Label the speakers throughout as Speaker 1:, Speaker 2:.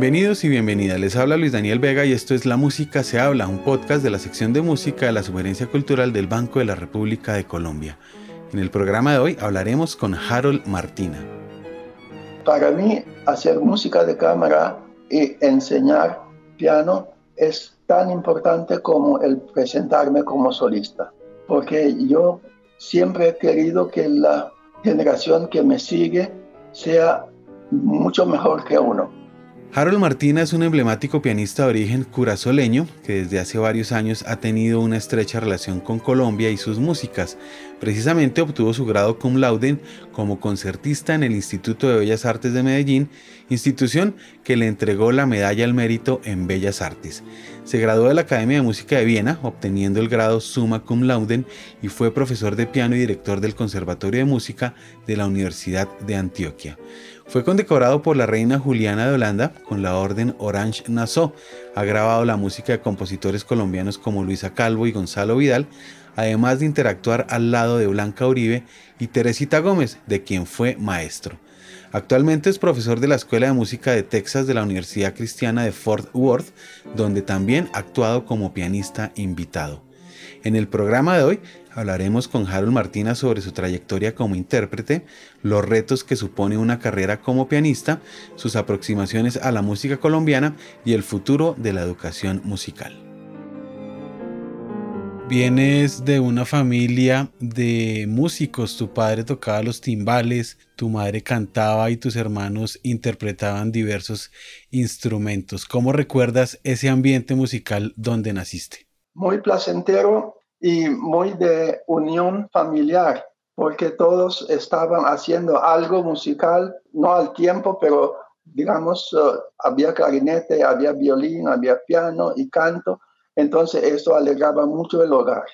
Speaker 1: Bienvenidos y bienvenidas. Les habla Luis Daniel Vega y esto es La Música se habla, un podcast de la sección de música de la Sugerencia Cultural del Banco de la República de Colombia. En el programa de hoy hablaremos con Harold Martina.
Speaker 2: Para mí, hacer música de cámara y enseñar piano es tan importante como el presentarme como solista, porque yo siempre he querido que la generación que me sigue sea mucho mejor que uno.
Speaker 1: Harold Martina es un emblemático pianista de origen curazoleño que desde hace varios años ha tenido una estrecha relación con Colombia y sus músicas. Precisamente obtuvo su grado cum laude como concertista en el Instituto de Bellas Artes de Medellín, institución que le entregó la medalla al mérito en Bellas Artes. Se graduó de la Academia de Música de Viena, obteniendo el grado summa cum laude y fue profesor de piano y director del Conservatorio de Música de la Universidad de Antioquia. Fue condecorado por la reina Juliana de Holanda con la orden Orange Nassau. Ha grabado la música de compositores colombianos como Luisa Calvo y Gonzalo Vidal, además de interactuar al lado de Blanca Uribe y Teresita Gómez, de quien fue maestro. Actualmente es profesor de la Escuela de Música de Texas de la Universidad Cristiana de Fort Worth, donde también ha actuado como pianista invitado. En el programa de hoy hablaremos con Harold Martina sobre su trayectoria como intérprete, los retos que supone una carrera como pianista, sus aproximaciones a la música colombiana y el futuro de la educación musical. Vienes de una familia de músicos, tu padre tocaba los timbales, tu madre cantaba y tus hermanos interpretaban diversos instrumentos. ¿Cómo recuerdas ese ambiente musical donde naciste?
Speaker 2: Muy placentero y muy de unión familiar, porque todos estaban haciendo algo musical, no al tiempo, pero digamos, eh, había clarinete, había violín, había piano y canto, entonces eso alegraba mucho el hogar.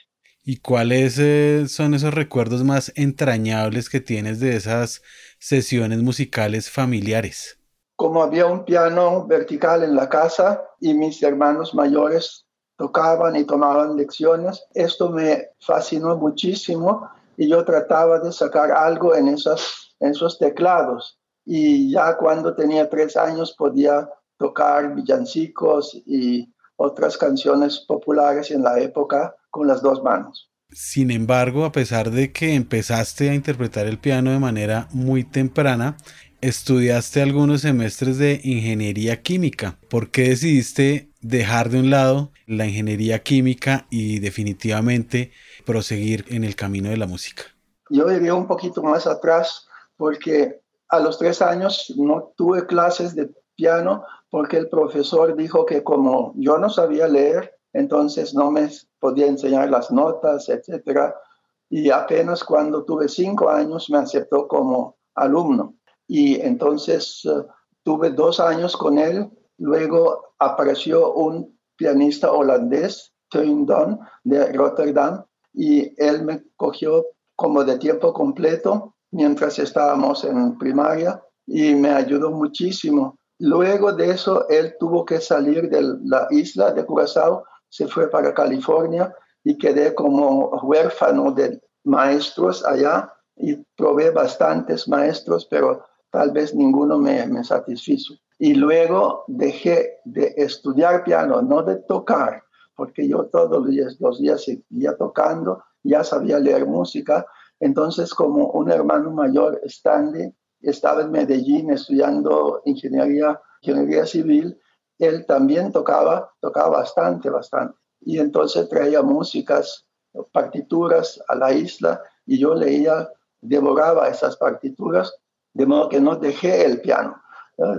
Speaker 1: ¿Y cuáles eh, son esos recuerdos más entrañables que tienes de esas sesiones musicales familiares?
Speaker 2: Como había un piano vertical en la casa y mis hermanos mayores tocaban y tomaban lecciones. Esto me fascinó muchísimo y yo trataba de sacar algo en, esos, en esos teclados. Y ya cuando tenía tres años podía tocar villancicos y otras canciones populares en la época con las dos manos.
Speaker 1: Sin embargo, a pesar de que empezaste a interpretar el piano de manera muy temprana, estudiaste algunos semestres de ingeniería química. ¿Por qué decidiste dejar de un lado la ingeniería química y definitivamente proseguir en el camino de la música?
Speaker 2: Yo iría un poquito más atrás porque a los tres años no tuve clases de piano porque el profesor dijo que como yo no sabía leer, entonces no me podía enseñar las notas, etc. Y apenas cuando tuve cinco años me aceptó como alumno. Y entonces eh, tuve dos años con él Luego apareció un pianista holandés, Don, de Rotterdam, y él me cogió como de tiempo completo mientras estábamos en primaria y me ayudó muchísimo. Luego de eso, él tuvo que salir de la isla de Curazao, se fue para California y quedé como huérfano de maestros allá y probé bastantes maestros, pero tal vez ninguno me, me satisfizo. Y luego dejé de estudiar piano, no de tocar, porque yo todos los días, seguía tocando, ya sabía leer música. Entonces, como un hermano mayor, Stanley, estaba en Medellín estudiando ingeniería, ingeniería civil, él también tocaba, tocaba bastante, bastante. Y entonces traía músicas, partituras a la isla y yo leía, devoraba esas partituras, de modo que no dejé el piano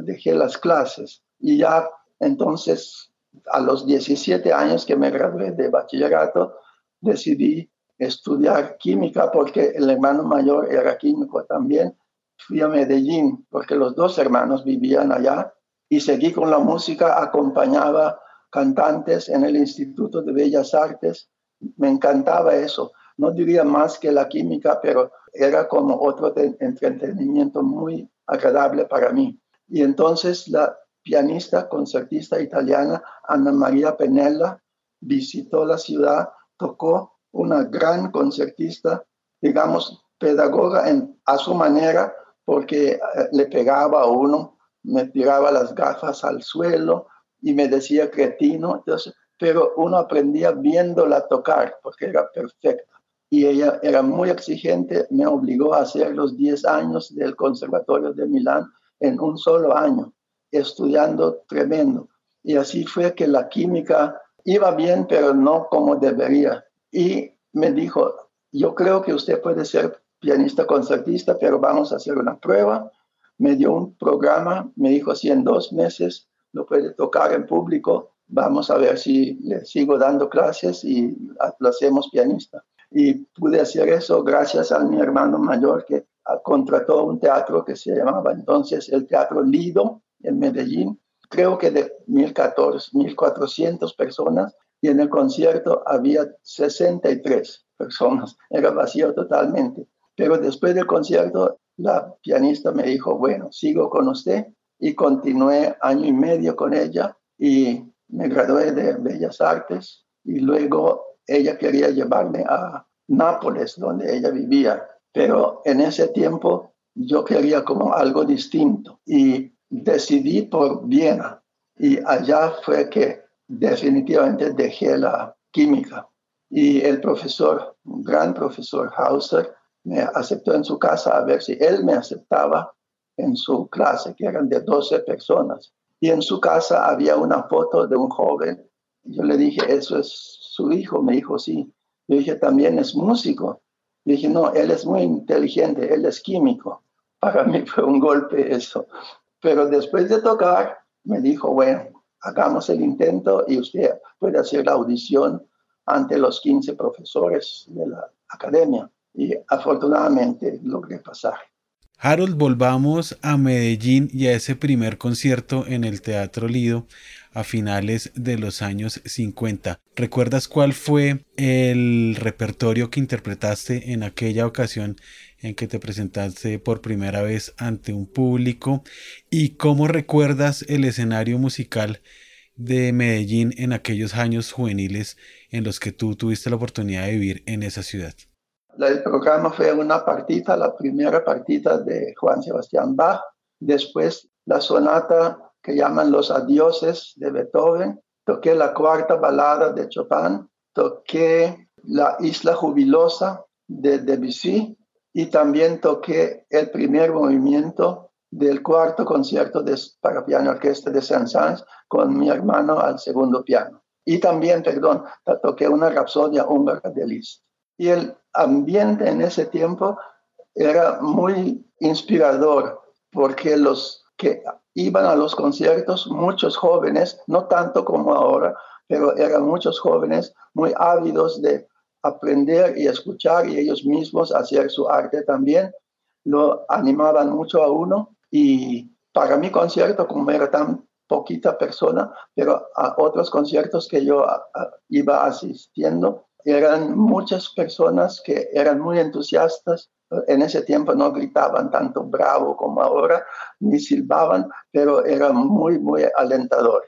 Speaker 2: dejé las clases y ya entonces a los 17 años que me gradué de bachillerato decidí estudiar química porque el hermano mayor era químico también. Fui a Medellín porque los dos hermanos vivían allá y seguí con la música, acompañaba cantantes en el Instituto de Bellas Artes. Me encantaba eso. No diría más que la química, pero era como otro entretenimiento muy agradable para mí. Y entonces la pianista concertista italiana Anna Maria Penella visitó la ciudad, tocó una gran concertista, digamos, pedagoga en, a su manera, porque eh, le pegaba a uno me tiraba las gafas al suelo y me decía cretino, entonces, pero uno aprendía viéndola tocar porque era perfecta. Y ella era muy exigente, me obligó a hacer los 10 años del Conservatorio de Milán en un solo año, estudiando tremendo. Y así fue que la química iba bien, pero no como debería. Y me dijo, yo creo que usted puede ser pianista concertista, pero vamos a hacer una prueba. Me dio un programa, me dijo, si en dos meses lo puede tocar en público, vamos a ver si le sigo dando clases y lo hacemos pianista. Y pude hacer eso gracias a mi hermano mayor que contrató un teatro que se llamaba entonces el Teatro Lido en Medellín, creo que de 1.014, 1.400 personas, y en el concierto había 63 personas, era vacío totalmente. Pero después del concierto, la pianista me dijo, bueno, sigo con usted y continué año y medio con ella. Y me gradué de Bellas Artes. Y luego ella quería llevarme a Nápoles, donde ella vivía, pero en ese tiempo yo quería como algo distinto y decidí por Viena y allá fue que definitivamente dejé la química y el profesor, un gran profesor Hauser, me aceptó en su casa a ver si él me aceptaba en su clase, que eran de 12 personas. Y en su casa había una foto de un joven. Yo le dije, ¿eso es su hijo? Me dijo, sí. Yo dije, también es músico. Yo dije, no, él es muy inteligente, él es químico. Para mí fue un golpe eso. Pero después de tocar, me dijo, bueno, hagamos el intento y usted puede hacer la audición ante los 15 profesores de la academia. Y afortunadamente logré pasar.
Speaker 1: Harold, volvamos a Medellín y a ese primer concierto en el Teatro Lido a finales de los años 50. ¿Recuerdas cuál fue el repertorio que interpretaste en aquella ocasión en que te presentaste por primera vez ante un público? ¿Y cómo recuerdas el escenario musical de Medellín en aquellos años juveniles en los que tú tuviste la oportunidad de vivir en esa ciudad?
Speaker 2: El programa fue una partita, la primera partita de Juan Sebastián Bach, después la sonata que llaman Los Adioses de Beethoven, toqué la cuarta balada de Chopin, toqué la Isla Jubilosa de Debussy y también toqué el primer movimiento del cuarto concierto para piano orquesta de Saint-Saëns con mi hermano al segundo piano. Y también, perdón, toqué una rapsodia húngara de Liszt. Y el ambiente en ese tiempo era muy inspirador porque los que iban a los conciertos, muchos jóvenes, no tanto como ahora, pero eran muchos jóvenes muy ávidos de aprender y escuchar y ellos mismos hacer su arte también. Lo animaban mucho a uno y para mi concierto, como era tan poquita persona, pero a otros conciertos que yo iba asistiendo, eran muchas personas que eran muy entusiastas. En ese tiempo no gritaban tanto bravo como ahora, ni silbaban, pero era muy, muy alentador.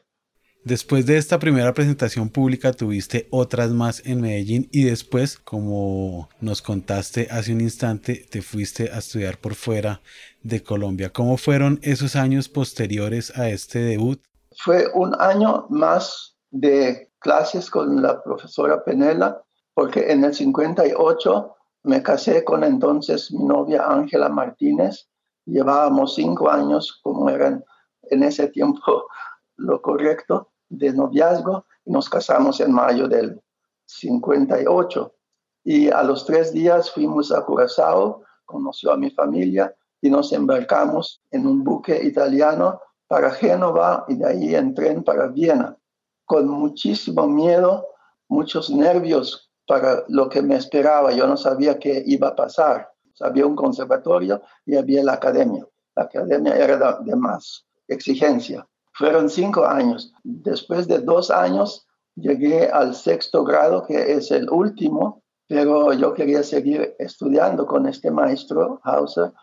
Speaker 1: Después de esta primera presentación pública tuviste otras más en Medellín y después, como nos contaste hace un instante, te fuiste a estudiar por fuera de Colombia. ¿Cómo fueron esos años posteriores a este debut?
Speaker 2: Fue un año más de clases con la profesora Penela porque en el 58 me casé con entonces mi novia Ángela Martínez. Llevábamos cinco años, como eran en ese tiempo lo correcto, de noviazgo y nos casamos en mayo del 58. Y a los tres días fuimos a Curazao, conoció a mi familia y nos embarcamos en un buque italiano para Génova y de ahí en tren para Viena, con muchísimo miedo, muchos nervios para lo que me esperaba. Yo no sabía qué iba a pasar. Había un conservatorio y había la academia. La academia era de, más exigencia. Fueron cinco años. Después de dos años llegué al sexto grado, que es el último, pero yo quería seguir estudiando con este maestro, Hauser,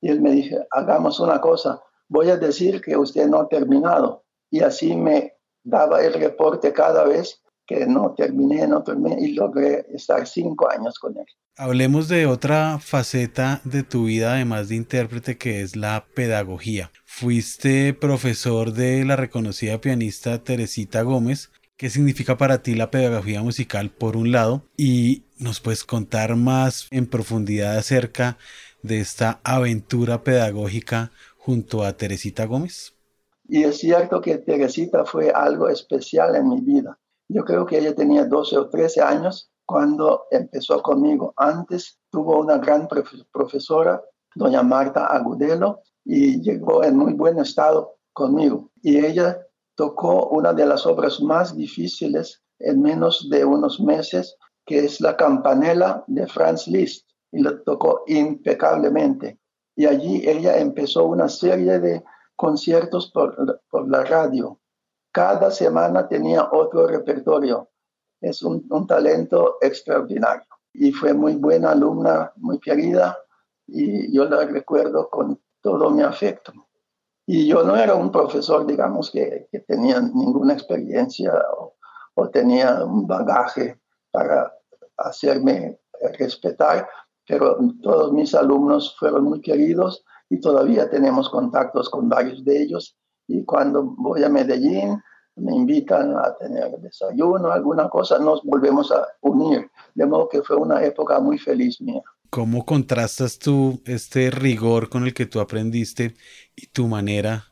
Speaker 2: y él me dijo, hagamos una cosa, voy a decir que usted no ha terminado. Y así me daba el reporte cada vez que no terminé, no terminé y logré estar cinco años con él.
Speaker 1: Hablemos de otra faceta de tu vida, además de intérprete, que es la pedagogía. Fuiste profesor de la reconocida pianista Teresita Gómez. ¿Qué significa para ti la pedagogía musical por un lado? Y nos puedes contar más en profundidad acerca de esta aventura pedagógica junto a Teresita Gómez.
Speaker 2: Y es cierto que Teresita fue algo especial en mi vida. Yo creo que ella tenía 12 o 13 años cuando empezó conmigo. Antes tuvo una gran profesora, doña Marta Agudelo, y llegó en muy buen estado conmigo. Y ella tocó una de las obras más difíciles en menos de unos meses, que es la campanela de Franz Liszt, y la tocó impecablemente. Y allí ella empezó una serie de conciertos por, la radio. Cada semana tenía otro repertorio. Es un, talento extraordinario. Y fue muy buena alumna, muy querida, y yo la recuerdo con todo mi afecto. Y yo no era un profesor, digamos, que, tenía ninguna experiencia o, o, tenía un bagaje para hacerme respetar, pero todos mis alumnos fueron muy queridos y todavía tenemos contactos con varios de ellos. Y cuando voy a Medellín, me invitan a tener desayuno, alguna cosa, nos volvemos a unir. De modo que fue una época muy feliz mía.
Speaker 1: ¿Cómo contrastas tú este rigor con el que tú aprendiste y tu manera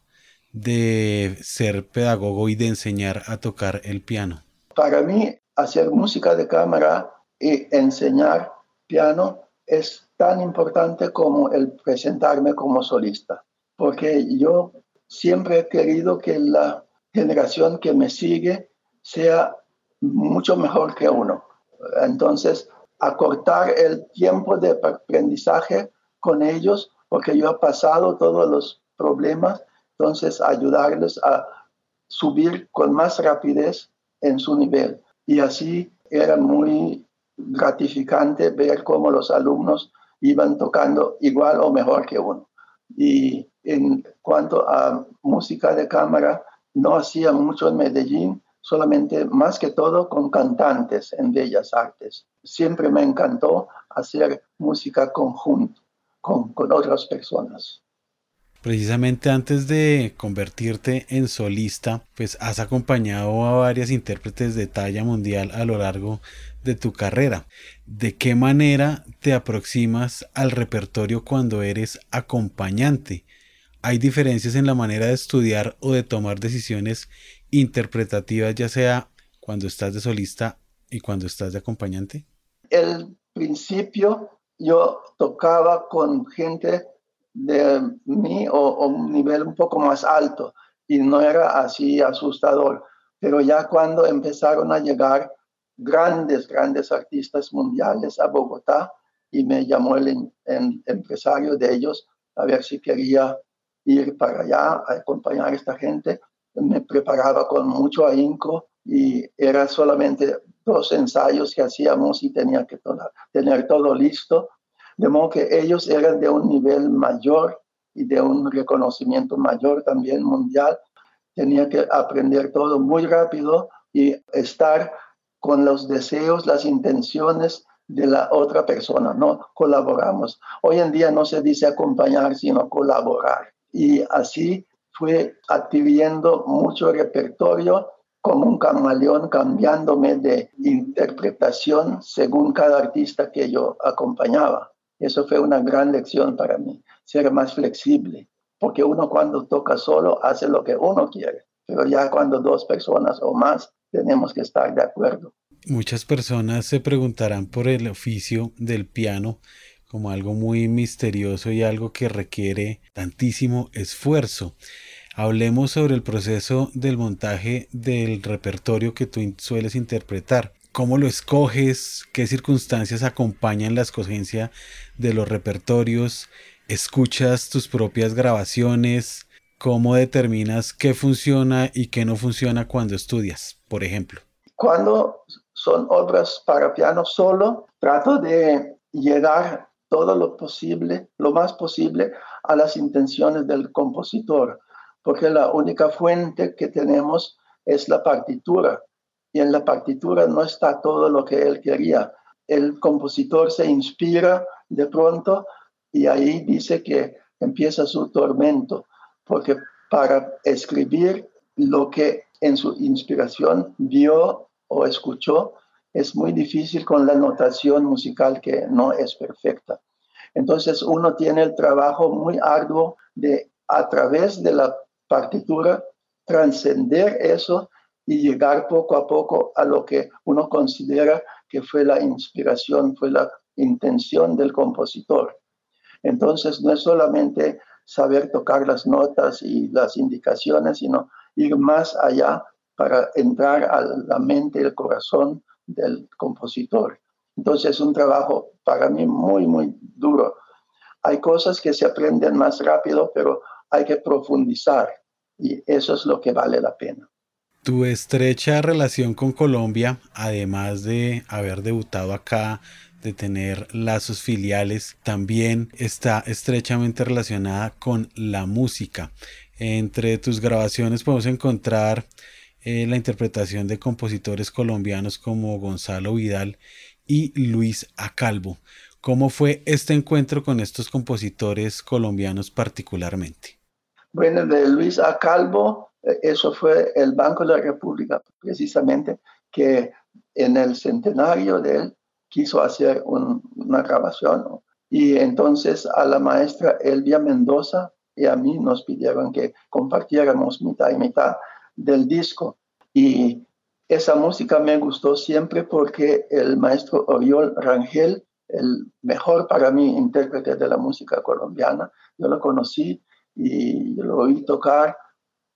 Speaker 1: de ser pedagogo y de enseñar a tocar el piano?
Speaker 2: Para mí, hacer música de cámara y enseñar piano es tan importante como el presentarme como solista, porque yo siempre he querido que la generación que me sigue sea mucho mejor que uno. Entonces, acortar el tiempo de aprendizaje con ellos, porque yo he pasado todos los problemas, entonces ayudarles a subir con más rapidez en su nivel. Y así era muy gratificante ver cómo los alumnos iban tocando igual o mejor que uno. Y en cuanto a música de cámara, no hacía mucho en Medellín, solamente más que todo con cantantes en Bellas Artes. Siempre me encantó hacer música conjunto con, con otras personas.
Speaker 1: Precisamente antes de convertirte en solista, pues has acompañado a varias intérpretes de talla mundial a lo largo de tu carrera. ¿De qué manera te aproximas al repertorio cuando eres acompañante? ¿Hay diferencias en la manera de estudiar o de tomar decisiones interpretativas, ya sea cuando estás de solista y cuando estás de acompañante?
Speaker 2: El principio yo tocaba con gente de mí o, un nivel un poco más alto y no era así asustador. Pero ya cuando empezaron a llegar grandes, grandes artistas mundiales a Bogotá y me llamó el, empresario de ellos a ver si quería ir para allá a acompañar a esta gente. Me preparaba con mucho ahínco y era solamente dos ensayos que hacíamos y tenía que tener todo listo de modo que ellos eran de un nivel mayor y de un reconocimiento mayor también mundial. Tenía que aprender todo muy rápido y estar con los deseos, las intenciones de la otra persona, no colaboramos. Hoy en día no se dice acompañar, sino colaborar. Y así fue adquiriendo mucho repertorio como un camaleón cambiándome de interpretación según cada artista que yo acompañaba. Eso fue una gran lección para mí, ser más flexible, porque uno cuando toca solo hace lo que uno quiere, pero ya cuando dos personas o más tenemos que estar de acuerdo.
Speaker 1: Muchas personas se preguntarán por el oficio del piano como algo muy misterioso y algo que requiere tantísimo esfuerzo. Hablemos sobre el proceso del montaje del repertorio que tú sueles interpretar cómo lo escoges, qué circunstancias acompañan la escogencia de los repertorios, escuchas tus propias grabaciones, cómo determinas qué funciona y qué no funciona cuando estudias, por ejemplo.
Speaker 2: Cuando son obras para piano solo, trato de llegar todo lo posible, lo más posible, a las intenciones del compositor, porque la única fuente que tenemos es la partitura y en la partitura no está todo lo que él quería. El compositor se inspira de pronto y ahí dice que empieza su tormento, porque para escribir lo que en su inspiración vio o escuchó es muy difícil con la notación musical que no es perfecta. Entonces uno tiene el trabajo muy arduo de a través de la partitura trascender eso y llegar poco a poco a lo que uno considera que fue la inspiración, fue la intención del compositor. Entonces no es solamente saber tocar las notas y las indicaciones, sino ir más allá para entrar a la mente y el corazón del compositor. Entonces es un trabajo para mí muy, muy duro. Hay cosas que se aprenden más rápido, pero hay que profundizar y eso es lo que vale la pena.
Speaker 1: Tu estrecha relación con Colombia, además de haber debutado acá, de tener lazos filiales, también está estrechamente relacionada con la música. Entre tus grabaciones podemos encontrar eh, la interpretación de compositores colombianos como Gonzalo Vidal y Luis Acalvo. ¿Cómo fue este encuentro con estos compositores colombianos particularmente?
Speaker 2: Bueno, de Luis Acalvo, eh, eso fue el Banco de la República, precisamente, que en el centenario de él quiso hacer una grabación. Y entonces a la maestra Elvia Mendoza y a mí nos pidieron que compartiéramos mitad y mitad del disco. Y esa música me gustó siempre porque el maestro Oriol Rangel, el mejor para mí intérprete de la música colombiana, yo lo conocí y lo oí tocar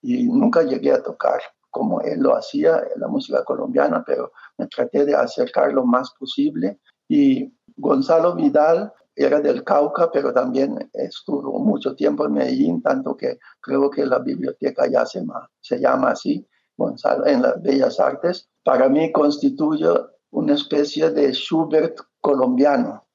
Speaker 2: y nunca llegué a tocar como él lo hacía en la música colombiana, pero me traté de acercar lo más posible. Y Gonzalo Vidal era del Cauca, pero también estuvo mucho tiempo en Medellín, tanto que creo que la biblioteca ya se, llama así, Gonzalo, en las Bellas Artes. Para mí constituye una especie de Schubert colombiano,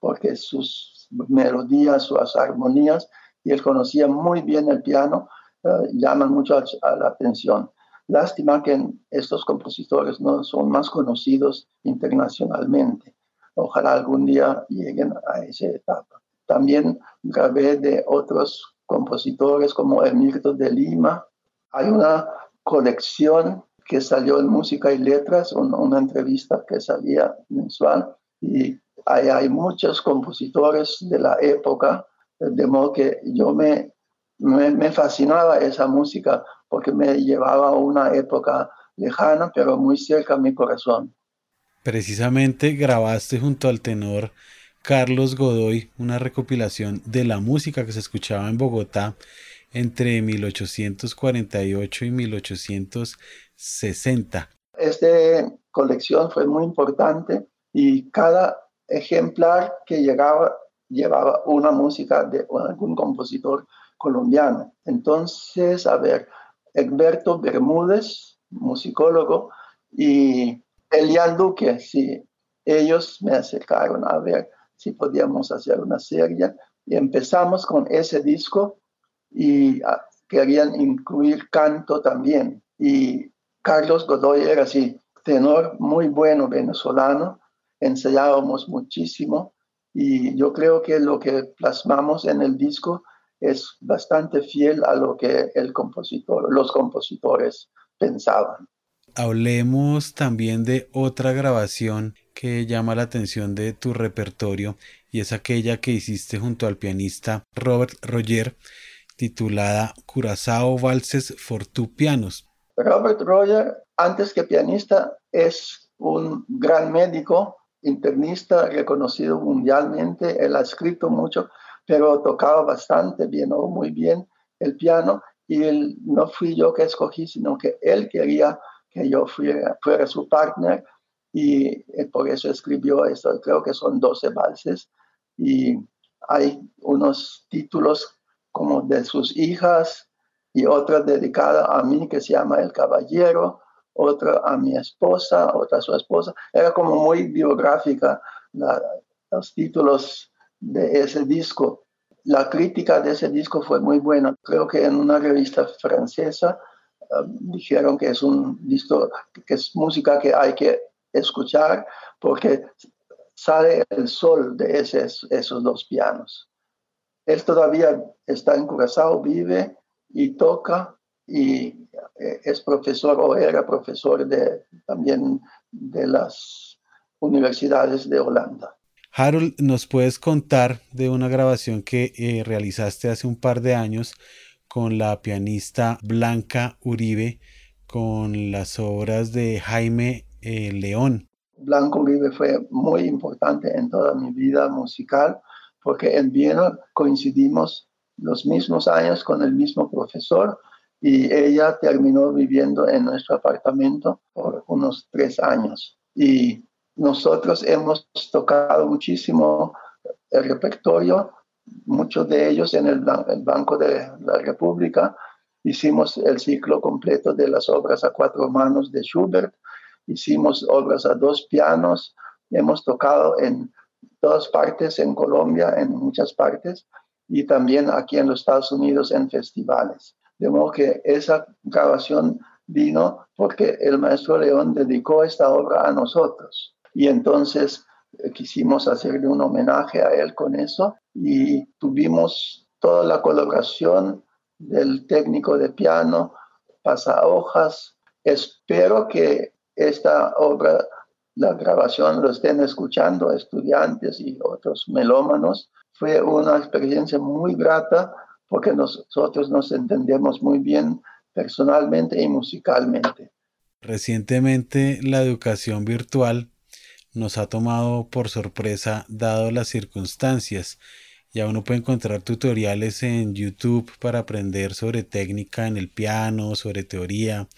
Speaker 2: porque sus melodías, sus armonías, y él conocía muy bien el piano, eh, llaman mucho a la atención. Lástima que estos compositores no son más conocidos internacionalmente. Ojalá algún día lleguen a esa etapa. También grabé de otros compositores como Emilio de Lima. Hay una colección que salió en Música y Letras, una, entrevista que salía mensual, y ahí hay muchos compositores de la época, de modo que yo me, me, me fascinaba esa música porque me llevaba a una época lejana, pero muy cerca a mi corazón.
Speaker 1: Precisamente grabaste junto al tenor Carlos Godoy una recopilación de la música que se escuchaba en Bogotá entre 1848 y 1860.
Speaker 2: Esta colección fue muy importante y cada ejemplar que llegaba llevaba una música de algún compositor colombiano. Entonces, a ver, Egberto Bermúdez, musicólogo, y Elian Duque, sí, ellos me acercaron a ver si podíamos hacer una serie y empezamos con ese disco y ah, querían incluir canto también. Y Carlos Godoy era así, tenor muy bueno venezolano, ensayábamos muchísimo y yo creo que lo que plasmamos en el disco es bastante fiel a lo que el compositor, los compositores pensaban.
Speaker 1: Hablemos también de otra grabación que llama la atención de tu repertorio y es aquella que hiciste junto al pianista Robert Roger titulada Curazao Valses for Two Pianos.
Speaker 2: Robert Roger, antes que pianista, es un gran médico, internista reconocido mundialmente. Él ha escrito mucho pero tocaba bastante bien o muy bien el piano y él, no fui yo que escogí, sino que él quería que yo fuera, fuera su partner y por eso escribió esto, creo que son 12 valses y hay unos títulos como de sus hijas y otra dedicada a mí que se llama El Caballero, otra a mi esposa, otra a su esposa. Era como muy biográfica los títulos de ese disco. La crítica de ese disco fue muy buena. Creo que en una revista francesa dijeron que es un que es música que hay que escuchar porque sale el sol de esos dos pianos. Él todavía está en Curazao, vive y toca y eh, es profesor o era profesor de, también de las universidades de Holanda.
Speaker 1: Harold, ¿nos puedes contar de una grabación que eh, realizaste hace un par de años con la pianista Blanca Uribe con las obras de Jaime eh, León?
Speaker 2: Blanca Uribe fue muy importante en toda mi vida musical porque en Viena coincidimos los mismos años con el mismo profesor y ella terminó viviendo en nuestro apartamento por unos tres años. Y nosotros hemos tocado muchísimo el repertorio, muchos de ellos en el, Banco de la República. Hicimos el ciclo completo de las obras a cuatro manos de Schubert, hicimos obras a dos pianos, hemos tocado en todas partes, en Colombia, en muchas partes, y también aquí en los Estados Unidos en festivales. De modo que esa grabación vino porque el maestro León dedicó esta obra a nosotros y entonces quisimos hacerle un homenaje a él con eso y tuvimos toda la colaboración del técnico de piano, pasa hojas. Espero que esta obra, la grabación, lo estén escuchando estudiantes y otros melómanos. Fue una experiencia muy grata porque nosotros nos entendemos muy bien personalmente y musicalmente.
Speaker 1: Recientemente la educación virtual nos ha tomado por sorpresa dado las circunstancias. Ya uno puede encontrar tutoriales en YouTube para aprender sobre técnica en el piano, sobre teoría,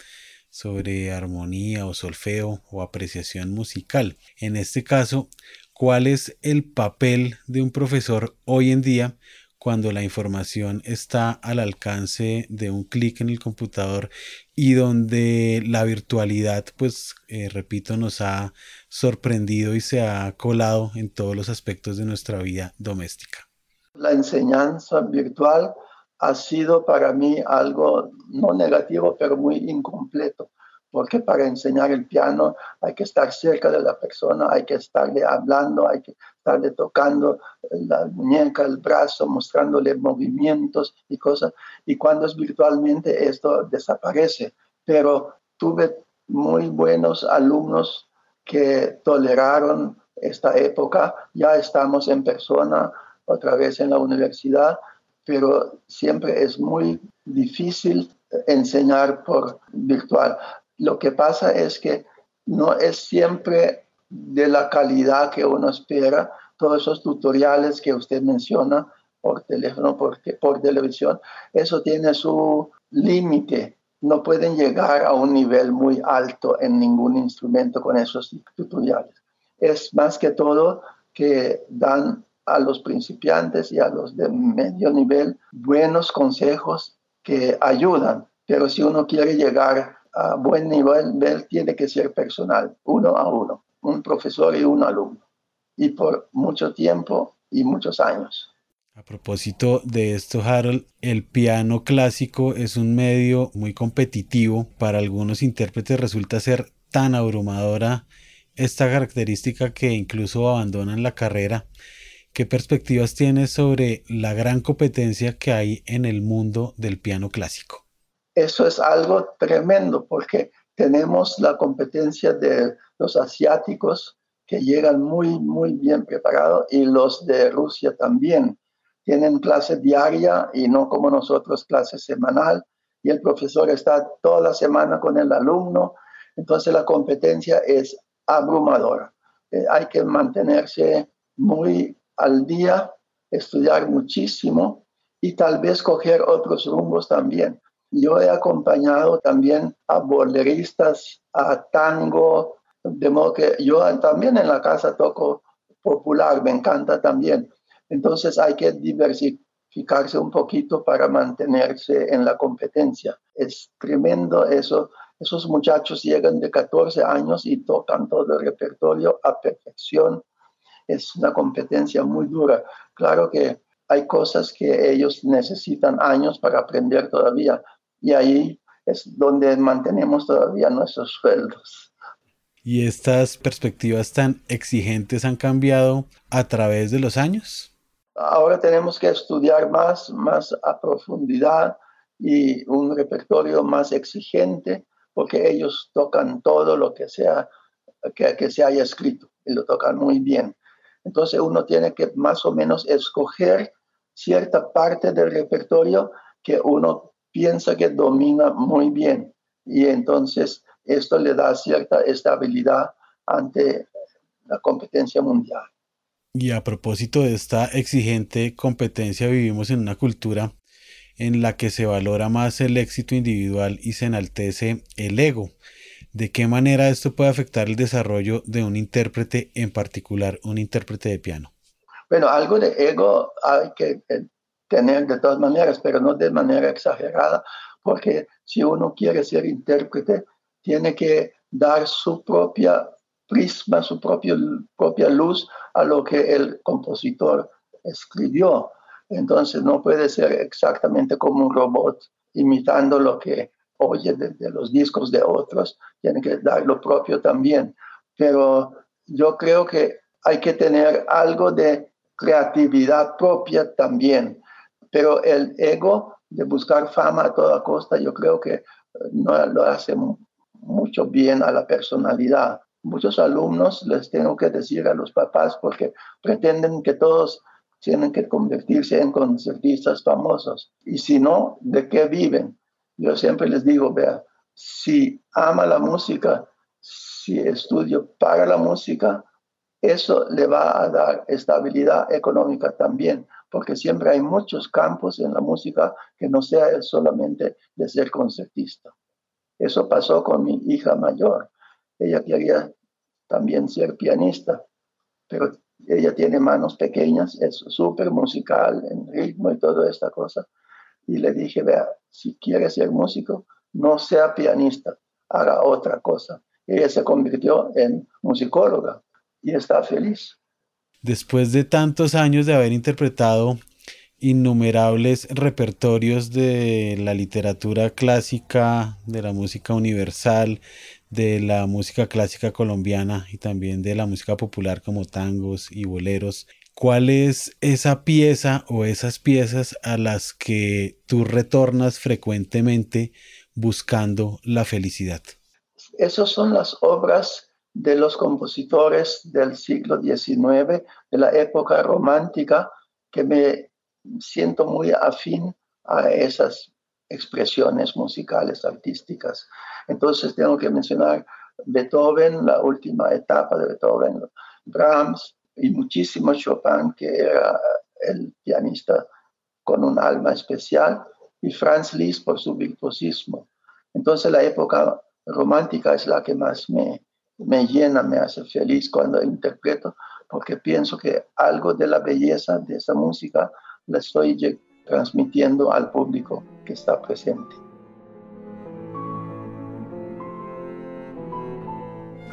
Speaker 1: sobre armonía o solfeo o apreciación musical. En este caso, ¿cuál es el papel de un profesor hoy en día cuando la información está al alcance de un clic en el computador y donde la virtualidad, pues, eh, repito, nos ha sorprendido y se ha colado en todos los aspectos de nuestra vida doméstica.
Speaker 2: La enseñanza virtual ha sido para mí algo no negativo, pero muy incompleto porque para enseñar el piano hay que estar cerca de la persona, hay que estarle hablando, hay que estarle tocando la muñeca, el brazo, mostrándole movimientos y cosas. Y cuando es virtualmente esto desaparece. Pero tuve muy buenos alumnos que toleraron esta época. Ya estamos en persona otra vez en la universidad, pero siempre es muy difícil enseñar por virtual. Lo que pasa es que no es siempre de la calidad que uno espera. Todos esos tutoriales que usted menciona por teléfono, por, televisión, eso tiene su límite. No pueden llegar a un nivel muy alto en ningún instrumento con esos tutoriales. Es más que todo que dan a los principiantes y a los de medio nivel buenos consejos que ayudan. Pero si uno quiere llegar a buen nivel tiene que ser personal, uno a uno, un profesor y un alumno, y por mucho tiempo y muchos años.
Speaker 1: A propósito de esto, Harold, el piano clásico es un medio muy competitivo. Para algunos intérpretes resulta ser tan abrumadora esta característica que incluso abandonan la carrera. ¿Qué perspectivas tienes sobre la gran competencia que hay en el mundo del piano clásico?
Speaker 2: Eso es algo tremendo porque tenemos la competencia de los asiáticos que llegan muy, muy bien preparados y los de Rusia también. Tienen clase diaria y no como nosotros clase semanal y el profesor está toda la semana con el alumno. Entonces la competencia es abrumadora. Eh, hay que mantenerse muy al día, estudiar muchísimo y tal vez coger otros rumbos también. Yo he acompañado también a boleristas, a tango, de modo que yo también en la casa toco popular, me encanta también. Entonces hay que diversificarse un poquito para mantenerse en la competencia. Es tremendo eso. Esos muchachos llegan de 14 años y tocan todo el repertorio a perfección. Es una competencia muy dura. Claro que hay cosas que ellos necesitan años para aprender todavía, y ahí es donde mantenemos todavía nuestros sueldos.
Speaker 1: ¿Y estas perspectivas tan exigentes han cambiado a través de los años?
Speaker 2: Ahora tenemos que estudiar más, más a profundidad y un repertorio más exigente, porque ellos tocan todo lo que sea que, que se haya escrito y lo tocan muy bien. Entonces uno tiene que más o menos escoger cierta parte del repertorio que uno piensa que domina muy bien y entonces esto le da cierta estabilidad ante la competencia mundial.
Speaker 1: Y a propósito de esta exigente competencia, vivimos en una cultura en la que se valora más el éxito individual y se enaltece el ego. ¿De qué manera esto puede afectar el desarrollo de un intérprete, en particular un intérprete de piano?
Speaker 2: Bueno, algo de ego hay que eh, tener de todas maneras, pero no de manera exagerada, porque si uno quiere ser intérprete, tiene que dar su propia prisma, su propia, propia luz a lo que el compositor escribió. Entonces no puede ser exactamente como un robot imitando lo que oye de, los discos de otros, tiene que dar lo propio también. Pero yo creo que hay que tener algo de creatividad propia también. Pero el ego de buscar fama a toda costa, yo creo que eh, no lo hace mucho bien a la personalidad. Muchos alumnos les tengo que decir a los papás porque pretenden que todos tienen que convertirse en concertistas famosos. Y si no, ¿de qué viven? Yo siempre les digo, vea, si ama la música, si estudio para la música, eso le va a dar estabilidad económica también, porque siempre hay muchos campos en la música que no sea solamente de ser concertista. Eso pasó con mi hija mayor. Ella quería también ser pianista, pero ella tiene manos pequeñas, es súper musical en ritmo y toda esta cosa. Y le dije, vea, si quiere ser músico, no sea pianista, haga otra cosa. Ella se convirtió en musicóloga y está feliz.
Speaker 1: Después de tantos años de haber interpretado innumerables repertorios de la literatura clásica, de la música universal, de la música clásica colombiana y también de la música popular como tangos y boleros. ¿Cuál es esa pieza o esas piezas a las que tú retornas frecuentemente buscando la felicidad?
Speaker 2: Esas son las obras de los compositores del siglo XIX, de la época romántica, que me siento muy afín a esas expresiones musicales, artísticas. Entonces tengo que mencionar Beethoven, la última etapa de Beethoven, Brahms y muchísimo Chopin, que era el pianista con un alma especial, y Franz Liszt por su virtuosismo. Entonces la época romántica es la que más me, me llena, me hace feliz cuando interpreto, porque pienso que algo de la belleza de esa música la estoy transmitiendo al público que está presente.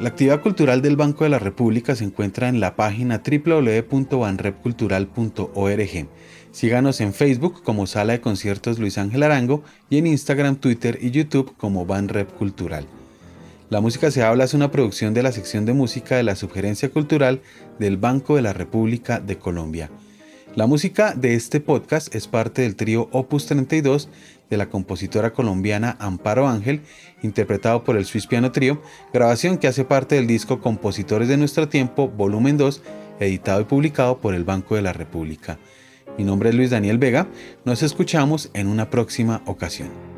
Speaker 1: La actividad cultural del Banco de la República se encuentra en la página www.banrepcultural.org. Síganos en Facebook como Sala de Conciertos Luis Ángel Arango y en Instagram, Twitter y YouTube como Banrep Cultural. La música se habla es una producción de la sección de música de la Sugerencia Cultural del Banco de la República de Colombia. La música de este podcast es parte del trío Opus 32 de la compositora colombiana Amparo Ángel, interpretado por el Swiss Piano Trio, grabación que hace parte del disco Compositores de Nuestro Tiempo, volumen 2, editado y publicado por el Banco de la República. Mi nombre es Luis Daniel Vega, nos escuchamos en una próxima ocasión.